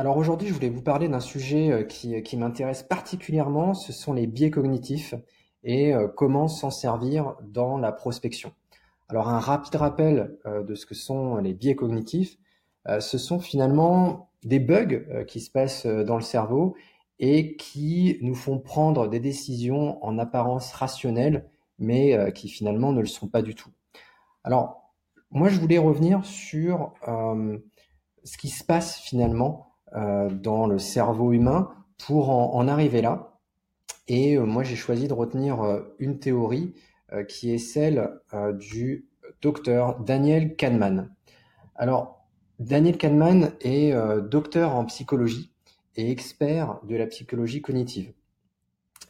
Alors aujourd'hui, je voulais vous parler d'un sujet euh, qui, qui m'intéresse particulièrement, ce sont les biais cognitifs et euh, comment s'en servir dans la prospection. Alors un rapide rappel euh, de ce que sont les biais cognitifs, ce sont finalement des bugs qui se passent dans le cerveau et qui nous font prendre des décisions en apparence rationnelles, mais qui finalement ne le sont pas du tout. Alors moi, je voulais revenir sur ce qui se passe finalement euh, dans le cerveau humain pour en, arriver là. Et euh, moi, j'ai choisi de retenir euh, une théorie qui est celle du docteur Daniel Kahneman. Alors, Daniel Kahneman est docteur en psychologie et expert de la psychologie cognitive.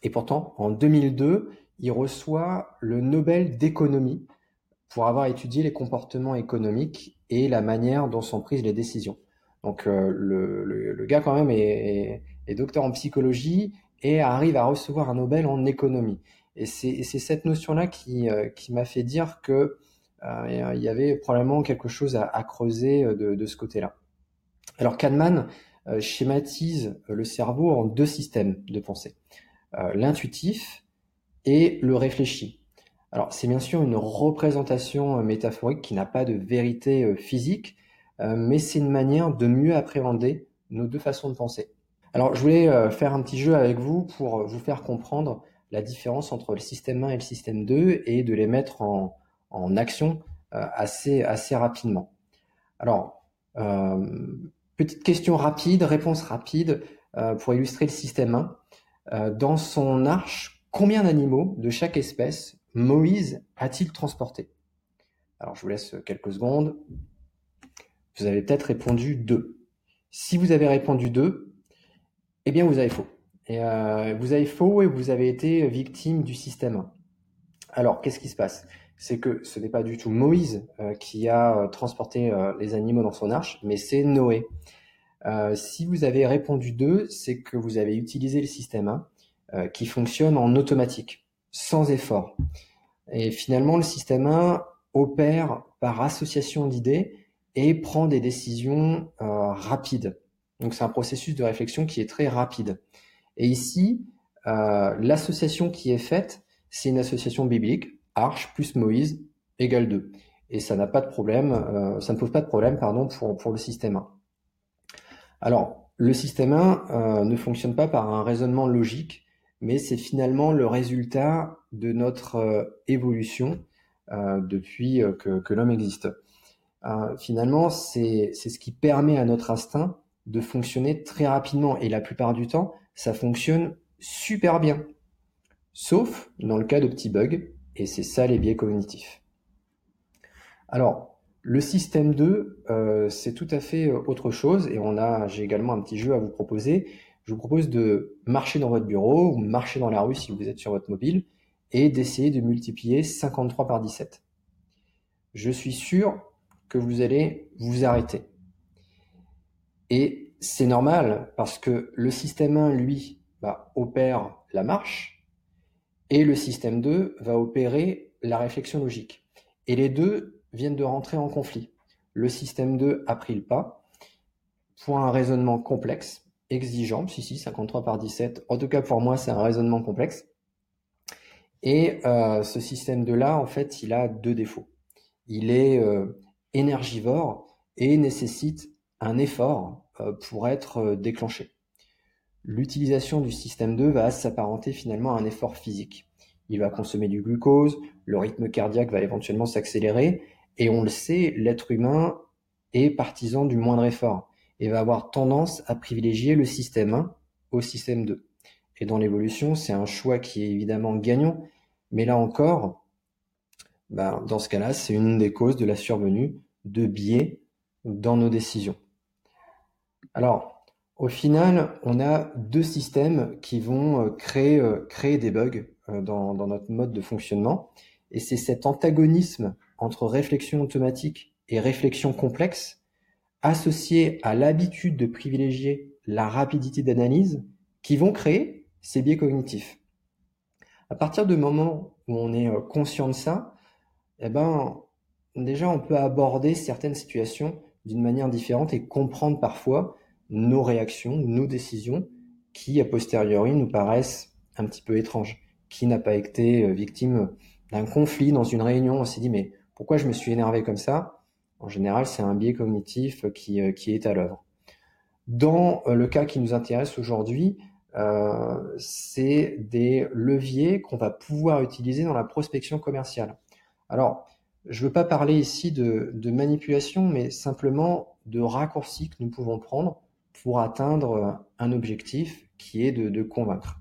Et pourtant, en 2002, il reçoit le Nobel d'économie pour avoir étudié les comportements économiques et la manière dont sont prises les décisions. Donc euh, le, gars quand même est, docteur en psychologie et arrive à recevoir un Nobel en économie. Et c'est cette notion-là qui, euh, qui m'a fait dire que euh, il y avait probablement quelque chose à, creuser de, ce côté-là. Alors Kahneman schématise le cerveau en deux systèmes de pensée, l'intuitif et le réfléchi. Alors c'est bien sûr une représentation métaphorique qui n'a pas de vérité physique, mais c'est une manière de mieux appréhender nos deux façons de penser. Alors, je voulais euh, faire un petit jeu avec vous pour vous faire comprendre la différence entre le système 1 et le système 2 et de les mettre en, action euh, assez, assez rapidement. Alors, petite question rapide, réponse rapide pour illustrer le système 1. dans son arche, combien d'animaux de chaque espèce Moïse a-t-il transporté? Alors, je vous laisse quelques secondes. Vous avez peut-être répondu 2. Si vous avez répondu 2, eh bien vous avez faux. Euh, vous avez faux et vous avez été victime du système 1. Alors, qu'est-ce qui se passe? C'est que ce n'est pas du tout Moïse euh, qui a euh, transporté les animaux dans son arche, mais c'est Noé. si vous avez répondu 2, c'est que vous avez utilisé le système 1 qui fonctionne en automatique, sans effort. Et finalement, le système 1 opère par association d'idées et prend des décisions euh, rapides. Donc c'est un processus de réflexion qui est très rapide. Et ici, euh, l'association qui est faite, c'est une association biblique, Arche plus Moïse égale 2. Et ça n'a pas de problème, euh, ça ne pose pas de problème pardon, pour, le système 1. Alors, le système 1 ne fonctionne pas par un raisonnement logique, mais c'est finalement le résultat de notre évolution depuis que l'homme existe. Euh, finalement, c'est ce qui permet à notre instinct de fonctionner très rapidement. Et la plupart du temps, ça fonctionne super bien. Sauf dans le cas de petits bugs, et c'est ça les biais cognitifs. Alors, le système 2, euh, c'est tout à fait euh, autre chose, et on a, j'ai également un petit jeu à vous proposer. Je vous propose de marcher dans votre bureau ou marcher dans la rue si vous êtes sur votre mobile, et d'essayer de multiplier 53 par 17. Je suis sûr que vous allez vous arrêter. Et c'est normal parce que le système 1, lui, va opère la marche et le système 2 va opérer la réflexion logique. Et les deux viennent de rentrer en conflit. Le système 2 a pris le pas pour un raisonnement complexe, exigeant, si, si, 53 par 17. En tout cas, pour moi, c'est un raisonnement complexe. Et euh, ce système 2-là, en fait, il a deux défauts. Il est euh, énergivore et nécessite un effort euh, pour être euh, déclenché. L'utilisation du système 2 va s'apparenter finalement à un effort physique. Il va consommer du glucose, le rythme cardiaque va éventuellement s'accélérer, et on le sait, l'être humain est partisan du moindre effort et va avoir tendance à privilégier le système 1 au système 2. Et dans l'évolution, c'est un choix qui est évidemment gagnant, mais là encore, ben, dans ce cas-là, c'est une des causes de la survenue de biais dans nos décisions. Alors, au final, on a deux systèmes qui vont euh, créer, euh, créer des bugs euh, dans, dans notre mode de fonctionnement. Et c'est cet antagonisme entre réflexion automatique et réflexion complexe, associé à l'habitude de privilégier la rapidité d'analyse, qui vont créer ces biais cognitifs. À partir du moment où on est conscient de ça, eh ben, déjà, on peut aborder certaines situations d'une manière différente et comprendre parfois nos réactions, nos décisions qui, a posteriori, nous paraissent un petit peu étranges. Qui n'a pas été euh, victime d'un conflit dans une réunion On s'est dit, mais pourquoi je me suis énervé comme ça? En général, c'est un biais cognitif qui, euh, est à l'œuvre. Dans euh, le cas qui nous intéresse aujourd'hui, c'est des leviers qu'on va pouvoir utiliser dans la prospection commerciale. Alors, je ne veux pas parler ici de, manipulation, mais simplement de raccourcis que nous pouvons prendre pour atteindre un objectif qui est de, convaincre.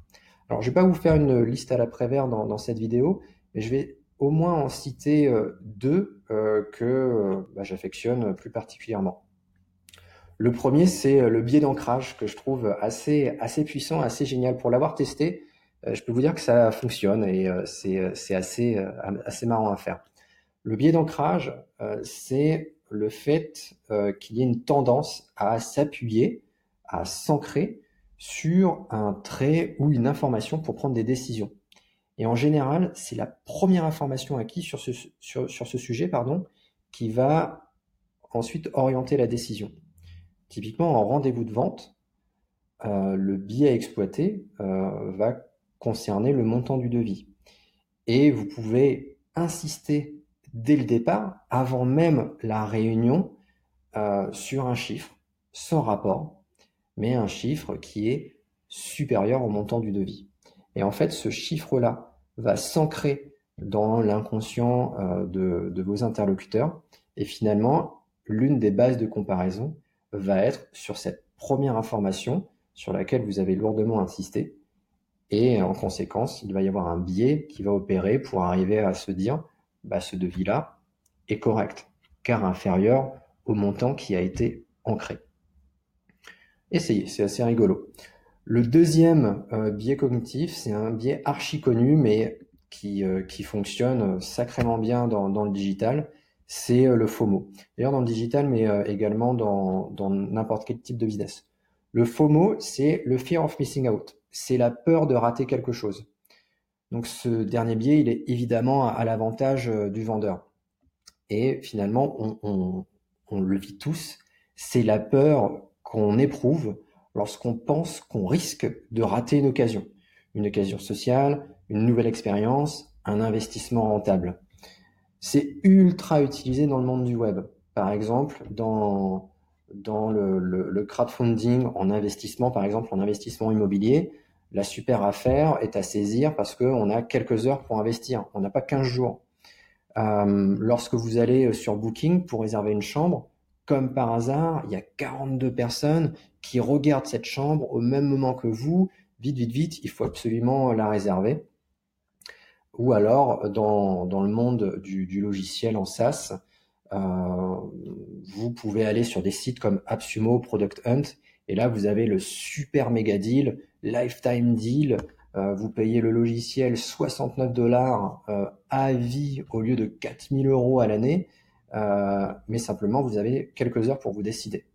Alors, je ne vais pas vous faire une liste à la prévère dans, cette vidéo, mais je vais au moins en citer euh, deux euh, que euh, bah, j'affectionne plus particulièrement. Le premier, c'est le biais d'ancrage que je trouve assez puissant, assez génial. Pour l'avoir testé, je peux vous dire que ça fonctionne et c'est assez, assez marrant à faire. Le biais d'ancrage, c'est le fait qu'il y ait une tendance à s'appuyer, à s'ancrer sur un trait ou une information pour prendre des décisions. Et en général, c'est la première information acquise sur ce, sur, ce sujet pardon, qui va ensuite orienter la décision. Typiquement, en rendez-vous de vente, euh, le biais à exploiter euh, va concerner le montant du devis. Et vous pouvez insister dès le départ, avant même la réunion, euh, sur un chiffre sans rapport, mais un chiffre qui est supérieur au montant du devis. Et en fait, ce chiffre-là, va s'ancrer dans l'inconscient euh, de, vos interlocuteurs. Et finalement, l'une des bases de comparaison va être sur cette première information sur laquelle vous avez lourdement insisté. Et en conséquence, il va y avoir un biais qui va opérer pour arriver à se dire, bah, ce devis-là est correct, car inférieur au montant qui a été ancré. Essayez, c'est assez rigolo. Le deuxième euh, biais cognitif, c'est un biais archi connu, mais qui, euh, qui fonctionne sacrément bien dans, dans le digital, c'est euh, le FOMO. D'ailleurs dans le digital, mais également dans, dans n'importe quel type de business. Le FOMO, c'est le fear of missing out. C'est la peur de rater quelque chose. Donc ce dernier biais, il est évidemment à, l'avantage du vendeur. Et finalement, on le vit tous. C'est la peur qu'on éprouve lorsqu'on pense qu'on risque de rater une occasion, une occasion sociale, une nouvelle expérience, un investissement rentable. C'est ultra utilisé dans le monde du web. Par exemple, dans, dans le, le, crowdfunding en investissement, par exemple en investissement immobilier, la super affaire est à saisir parce qu'on a quelques heures pour investir. On n'a pas 15 jours. Euh, lorsque vous allez sur Booking pour réserver une chambre, comme par hasard, il y a 42 personnes qui regardent cette chambre au même moment que vous. Vite, vite, vite, il faut absolument la réserver. Ou alors, dans, dans le monde du, du, logiciel en SaaS, euh, vous pouvez aller sur des sites comme AppSumo, Product Hunt, et là, vous avez le super méga deal, lifetime deal. Euh, vous payez le logiciel 69 dollars euh, à vie au lieu de 4000 euros à l'année. Euh, mais simplement vous avez quelques heures pour vous décider.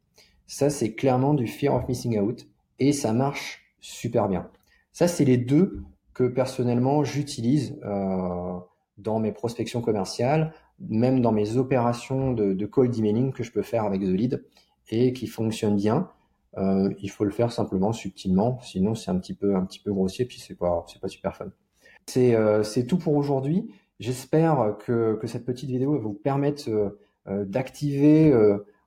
Ça, c'est clairement du fear of missing out et ça marche super bien. Ça, c'est les deux que personnellement j'utilise euh, dans mes prospections commerciales, même dans mes opérations de, de cold emailing que je peux faire avec The Lead et qui fonctionnent bien. Euh, il faut le faire simplement subtilement, sinon c'est un petit peu un petit peu grossier puis c'est pas c'est pas super fun. C'est euh, c'est tout pour aujourd'hui. J'espère que, que, cette petite vidéo va vous permettre euh, d'activer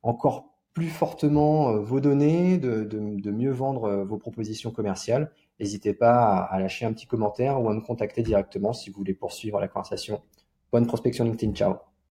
encore plus fortement vos données, de, de, mieux vendre vos propositions commerciales. N'hésitez pas à, lâcher un petit commentaire ou à me contacter directement si vous voulez poursuivre la conversation. Bonne prospection LinkedIn, ciao